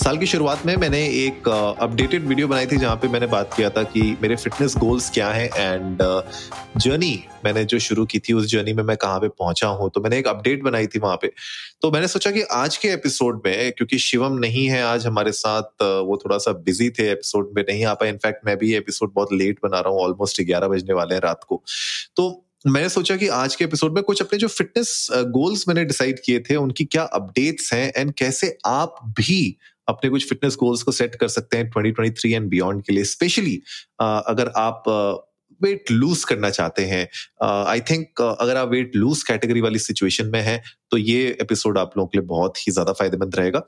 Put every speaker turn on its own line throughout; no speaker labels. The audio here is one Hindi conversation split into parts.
साल की शुरुआत में मैंने एक अपडेटेड वीडियो बनाई थी जहाँ पे मैंने बात किया था कि मेरे फिटनेस गोल्स क्या हैं एंड जर्नी मैंने जो शुरू की थी, उस जर्नी में मैं कहाँ पे पहुँचा हूँ। तो मैंने एक अपडेट बनाई थी वहाँ पे। तो मैंने सोचा कि आज के एपिसोड में, क्योंकि शिवम नहीं है आज हमारे साथ वो थोड़ा सा बिज़ी थे एपिसोड में, नहीं आ पाए। इनफैक्ट मैं भी एपिसोड बहुत लेट बना रहा हूँ ऑलमोस्ट ग्यारह बजने वाले हैं रात को। तो मैंने सोचा कि आज के एपिसोड में कुछ अपने जो फिटनेस गोल्स मैंने डिसाइड किए थे, उनकी क्या अपडेट्स हैं एंड कैसे आप भी अपने कुछ फिटनेस गोल्स को सेट कर सकते हैं 2023 एंड बियॉन्ड के लिए। स्पेशली अगर आप वेट लूज करना चाहते हैं आई थिंक अगर आप वेट लूज कैटेगरी वाली सिचुएशन में हैं तो ये एपिसोड आप लोगों के लिए बहुत ही ज़्यादा फ़ायदेमंद रहेगा।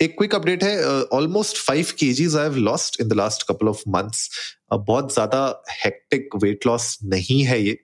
एक क्विक अपडेट है almost five K Gs I have lost in the last couple of months बहुत ज़्यादा हेक्टिक वेट लॉस नहीं है ये।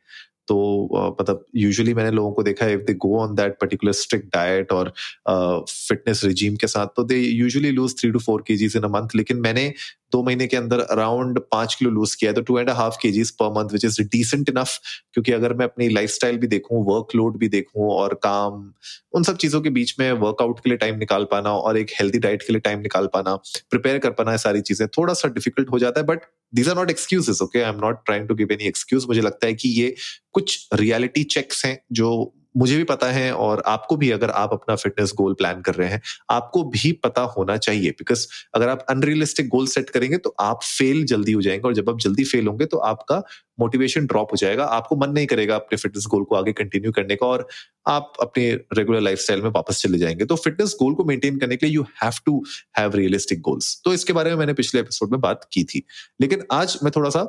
तो मतलब यूजुअली मैंने लोगों को देखा है if they go on that particular strict diet और फिटनेस रिजीम के साथ तो they usually lose three to four K in a month लेकिन मैंने दो महीने के अंदर अराउंड पाँच किलो लूज किया है तो टू एंड हाफ़ के जीज पर month which is decent enough क्योंकि अगर मैं अपनी लाइफ भी देखूँ वर्कलोड भी देखूँ और काम, उन सब चीज़ों के बीच में वर्कआउट के लिए टाइम निकाल पाना और एक हेल्थी डाइट के लिए टाइम निकाल पाना प्रिपेयर कर पाना सारी चीज़ें, थोड़ा सा डिफ़िकल्ट हो जाता है but these are not excuses okay I am not trying to give any excuse मुझे लगता है कि ये कुछ रियलिटी चेक्स हैं जो मुझे भी पता है और आपको भी अगर आप अपना फिटनेस गोल प्लान कर रहे हैं, आपको भी पता होना चाहिए। बिकॉज़ अगर आप अनरियलिस्टिक गोल सेट करेंगे तो आप फेल जल्दी हो जाएँगे और जब आप जल्दी फेल होंगे तो आपका मोटिवेशन ड्रॉप हो जाएगा। आपको मन नहीं करेगा अपने फिटनेस गोल को आगे कंटिन्यू करने का और आप अपने रेगुलर लाइफ में वापस चले जाएँगे। तो फिटनेस गोल को मेंटेन करने के लिए you have to have realistic goals तो इसके बारे में मैंने पिछले एपिसोड में बात की थी। लेकिन आज मैं थोड़ा सा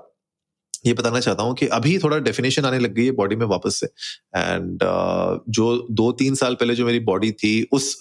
ये बताना चाहता हूँ कि अभी थोड़ा डेफिनेशन आने लग गई है बॉडी में वापस से। एंड uh, जो दो तीन साल पहले जो मेरी बॉडी थी उस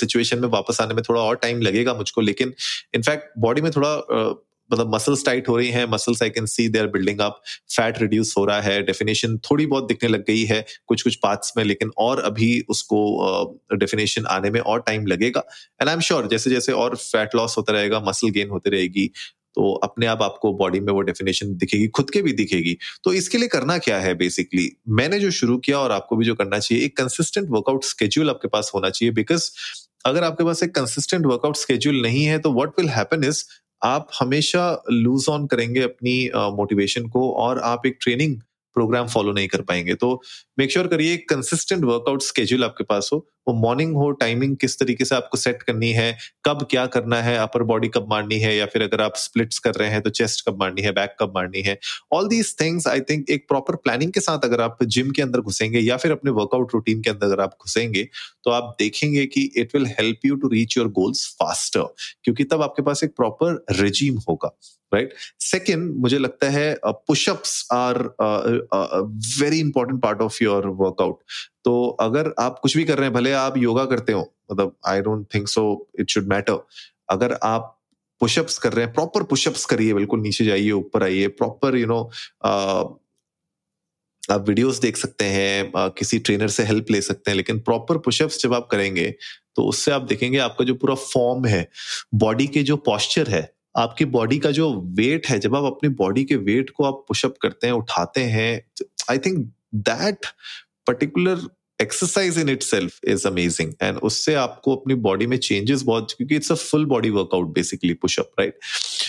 सिचुएशन uh, में वापस आने में थोड़ा और टाइम लगेगा मुझको लेकिन इनफैक्ट बॉडी में थोड़ा uh, मतलब मसल्स टाइट हो रही हैं muscles I can see they are building up fat reduce हो रहा है डेफिनेशन थोड़ी बहुत दिखने लग गई है कुछ कुछ पार्ट्स में लेकिन और अभी उसको डेफिनेशन uh, आने में और टाइम लगेगा। एंड आई एम श्योर जैसे जैसे और फैट लॉस होता रहेगा मसल गेन होती रहेगी तो अपने आप आपको बॉडी में वो डेफिनेशन दिखेगी खुद के भी दिखेगी। तो इसके लिए करना क्या है बेसिकली मैंने जो शुरू किया और आपको भी जो करना चाहिए एक कंसिस्टेंट वर्कआउट स्केड्यूल आपके पास होना चाहिए बिकॉज़ अगर आपके पास एक कंसिस्टेंट वर्कआउट स्केड्यूल नहीं है तो वट विल हैपन इज़ आप हमेशा लूज ऑन करेंगे अपनी मोटिवेशन uh, को और आप एक ट्रेनिंग प्रोग्राम फॉलो नहीं कर पाएँगे। तो मेक श्योर करिए कंसिस्टेंट वर्कआउट स्केड्यूल आपके पास हो। वो मॉर्निंग हो टाइमिंग किस तरीके से आपको सेट करनी है, कब क्या करना है अपर बॉडी कब मारनी है, या फिर अगर आप स्प्लिट्स कर रहे हैं तो चेस्ट कब मारनी है बैक कब मारनी है। All these things I think एक प्रॉपर प्लानिंग के साथ अगर आप जिम के अंदर घुसेंगे या फिर अपने वर्कआउट रूटीन के अंदर अगर आप घुसेंगे तो आप देखेंगे कि it will help you to reach your goals faster क्योंकि तब आपके पास एक प्रॉपर रिजीम होगा राइट right? सेकेंड मुझे लगता है pushups are very important part of your workout तो अगर आप कुछ भी कर रहे हैं, भले आप योगा करते हो मतलब I don't think so it should matter अगर आप पुशअप्स कर रहे हैं प्रॉपर पुशअप्स करिए, बिल्कुल नीचे जाइए, ऊपर आइए प्रॉपर यू नो आप वीडियोस देख सकते हैं किसी ट्रेनर से हेल्प ले सकते हैं, लेकिन प्रॉपर पुशअप्स जब आप करेंगे तो उससे आप देखेंगे आपका जो पूरा फॉर्म है बॉडी के जो पॉस्चर है आपकी बॉडी का जो वेट है, जब आप अपनी बॉडी के वेट को आप पुशअप करते हैं, उठाते हैं I think that particular exercise in itself is amazing and उससे आपको अपनी बॉडी में चेंजेस बहुत क्योंकि it's a full body workout basically pushup right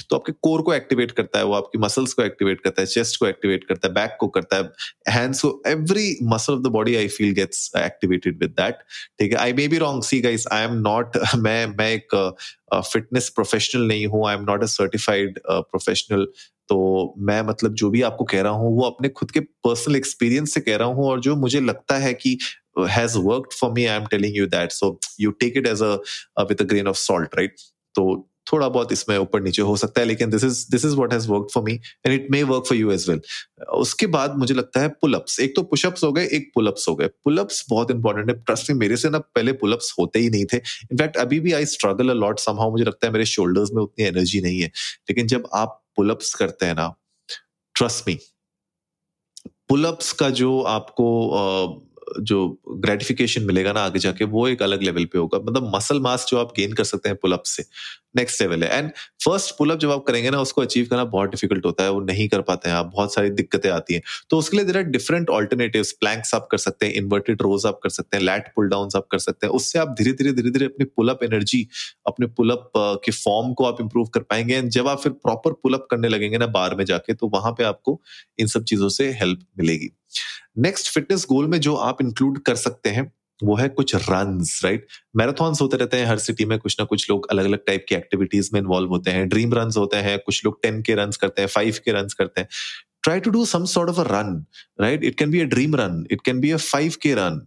तो आपके कोर को एक्टिवेट करता है वो आपकी मसल्स को एक्टिवेट करता है चेस्ट को एक्टिवेट करता है बैक को करता है हैंड्स को every muscle of the body I feel gets activated with that ठीक है? I may be wrong see guys I am not मैं मैं एक फिटनेस uh, प्रोफेशनल नहीं हूँ. I am not a certified professional तो मैं मतलब जो भी आपको कह रहा हूँ, वो अपने खुद के पर्सनल एक्सपीरियंस से कह रहा हूँ और जो मुझे लगता है कि has worked for me I am telling you that so you take it as a with a grain of salt right तो थोड़ा बहुत इसमें ऊपर नीचे हो सकता है, लेकिन this is this is what has worked for me and it may work for you as well उसके बाद मुझे लगता है पुलअप्स एक तो पुशअप्स हो गए, एक पुलअप्स हो गए. पुलअप्स बहुत इंपॉर्टेंट है। ट्रस्ट में मेरे से ना पहले पुलअप्स होते ही नहीं थे. इनफैक्ट अभी भी I struggle a lot somehow मुझे लगता है मेरे शोल्डर्स में उतनी एनर्जी नहीं है. लेकिन जब आप पुलअप्स करते हैं ना ट्रस्ट मी पुलअप्स का जो आपको जो ग्रेटिफिकेशन मिलेगा ना आगे जाके, वो एक अलग लेवल पे होगा। मतलब मसल मास जो आप गेन कर सकते हैं पुलअप से नेक्स्ट लेवल है। एंड फ़र्स्ट पुलअप जब आप करेंगे ना, उसको अचीव करना बहुत डिफ़िकल्ट होता है, वो नहीं कर पाते हैं आप, बहुत सारी दिक्कतें आती हैं। तो उसके लिए there are different alternative planks आप कर सकते हैं इन्वर्टेड रोज आप कर सकते हैं लैट पुल डाउन आप कर सकते हैं। उससे आप धीरे धीरे धीरे धीरे अपनी पुलअप एनर्जी अपने पुलअप के फॉर्म को आप इंप्रूव कर पाएँगे। एंड जब आप फिर प्रॉपर पुलअप करने लगेंगे ना बार में जाके तो वहाँ पे आपको इन सब चीज़ों से हेल्प मिलेगी। नेक्स्ट फिटनेस गोल में जो आप इंक्लूड कर सकते हैं, वो है कुछ रन राइट मैराथॉन्स होते रहते हैं हर सिटी में, कुछ ना कुछ लोग अलग अलग टाइप की एक्टिविटीज़ में इन्वॉल्व होते हैं। ड्रीम रन होते हैं, कुछ लोग टेन के रन करते हैं फाइव के रन करते हैं। Try to do some sort of a run right it can be a dream run it can be a five K run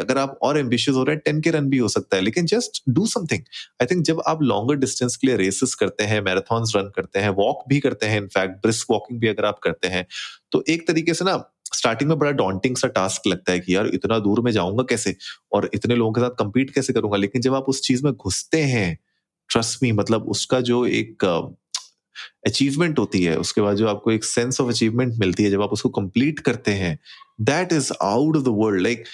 अगर आप और एम्बिशियस हो रहे हैं टेन के रन भी हो सकता है, लेकिन just do something I think जब आप लॉन्गर डिस्टेंस के लिए रेसेस करते हैं मैराथॉन्स रन करते हैं वॉक भी करते हैं इनफैक्ट ब्रिस्क वॉकिंग भी अगर आप करते हैं तो एक तरीके से ना स्टार्टिंग में बड़ा डॉन्टिंग सा टास्क लगता है कि यार, इतना दूर में जाऊँगा कैसे? और इतने लोगों के साथ कंपीट कैसे करूँगा? लेकिन जब आप उस चीज़ में घुसते हैं ट्रस्ट मी मतलब उसका जो एक अचीवमेंट होती है, उसके बाद जो आपको एक सेंस ऑफ़ अचीवमेंट मिलती है, जब आप उसको कंप्लीट करते हैं that is out of the world like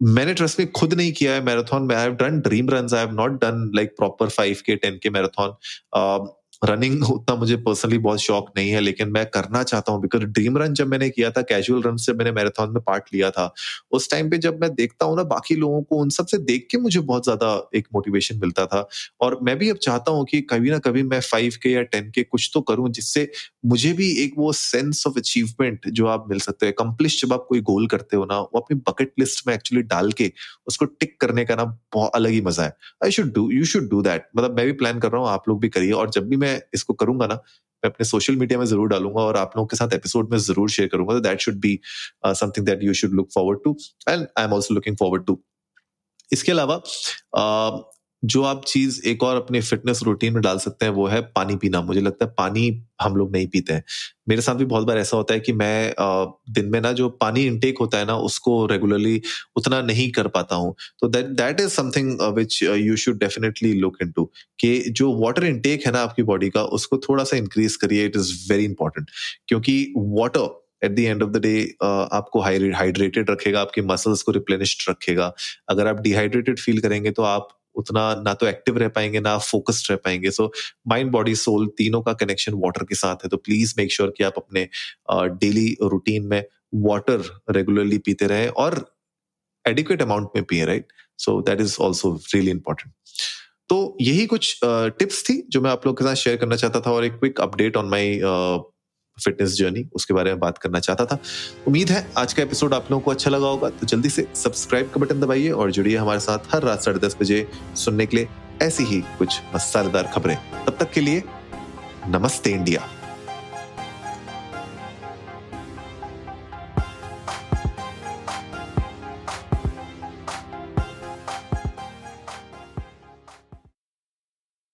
मैंने ट्रस्ट में खुद नहीं किया है marathon I have done dream run I have not done like proper five K ten K marathon running उतना मुझे पर्सनली बहुत शौक नहीं है, लेकिन मैं करना चाहता हूँ बिकॉज़ ड्रीम रन जब मैंने किया था कैजुअल रन से मैंने मैराथन में पार्ट लिया था, उस टाइम पे जब मैं देखता हूँ ना बाकी लोगों को, उन सबसे देख के मुझे बहुत ज़्यादा एक मोटिवेशन मिलता था। और मैं भी अब चाहता हूँ कि कभी ना कभी मैं फाइव के या टेन के कुछ तो करूँ, जिससे मुझे भी एक वो सेंस ऑफ़ अचीवमेंट जो आप मिल सकते हैं कंप्लिश जब आप कोई गोल करते हो ना, वो अपनी बकेट लिस्ट में एक्चुअली डाल के उसको टिक करने का ना बहुत अलग ही मज़ा है। I should do you should do that मतलब मैं भी प्लान कर रहा हूँ, आप लोग भी करिए, और जब भी मैं इसको करूँगा ना मैं अपने सोशल मीडिया में ज़रूर डालूँगा और आप लोगों के साथ एपिसोड में ज़रूर शेयर करूँगा। That should be something that you should look forward to and I am also looking forward to इसके अलावा uh, जो आप चीज़ एक और अपने फिटनेस रूटीन में डाल सकते हैं, वो है पानी पीना। मुझे लगता है पानी हम लोग नहीं पीते हैं। मेरे साथ भी बहुत बार ऐसा होता है कि मैं दिन में ना जो पानी इनटेक होता है ना, उसको रेगुलरली उतना नहीं कर पाता हूँ। तो that that is something which you should definitely look into कि जो वाटर इनटेक है ना आपकी बॉडी का, उसको थोड़ा सा इंक्रीज करिए। इट इज़ वेरी इंपॉर्टेंट क्योंकि water at the end of the day आपको हाइड्रेटेड रखेगा, आपके मसल्स को रिप्लेनिश्ड रखेगा। अगर आप डिहाइड्रेटेड फील करेंगे तो आप उतना ना तो एक्टिव रह पाएँगे, ना फोकस्ड रह पाएँगे। सो माइंड बॉडी सोल तीनों का कनेक्शन वाटर के साथ है। तो प्लीज़ मेक श्योर कि आप अपने डेली रूटीन में वाटर रेगुलरली पीते रहे और एडिक्वेट अमाउंट में पिए right so that is also really important तो यही कुछ टिप्स थी जो मैं आप लोग के साथ शेयर करना चाहता था और एक quick update on my fitness journey उसके बारे में बात करना चाहता था। उम्मीद है आज का एपिसोड आप लोगों को अच्छा लगा होगा तो जल्दी से सब्सक्राइब का बटन दबाइए और जुड़िए हमारे साथ हर रात साढ़े दस बजे सुनने के लिए ऐसी ही कुछ मसालेदार खबरें। तब तक के लिए नमस्ते इंडिया।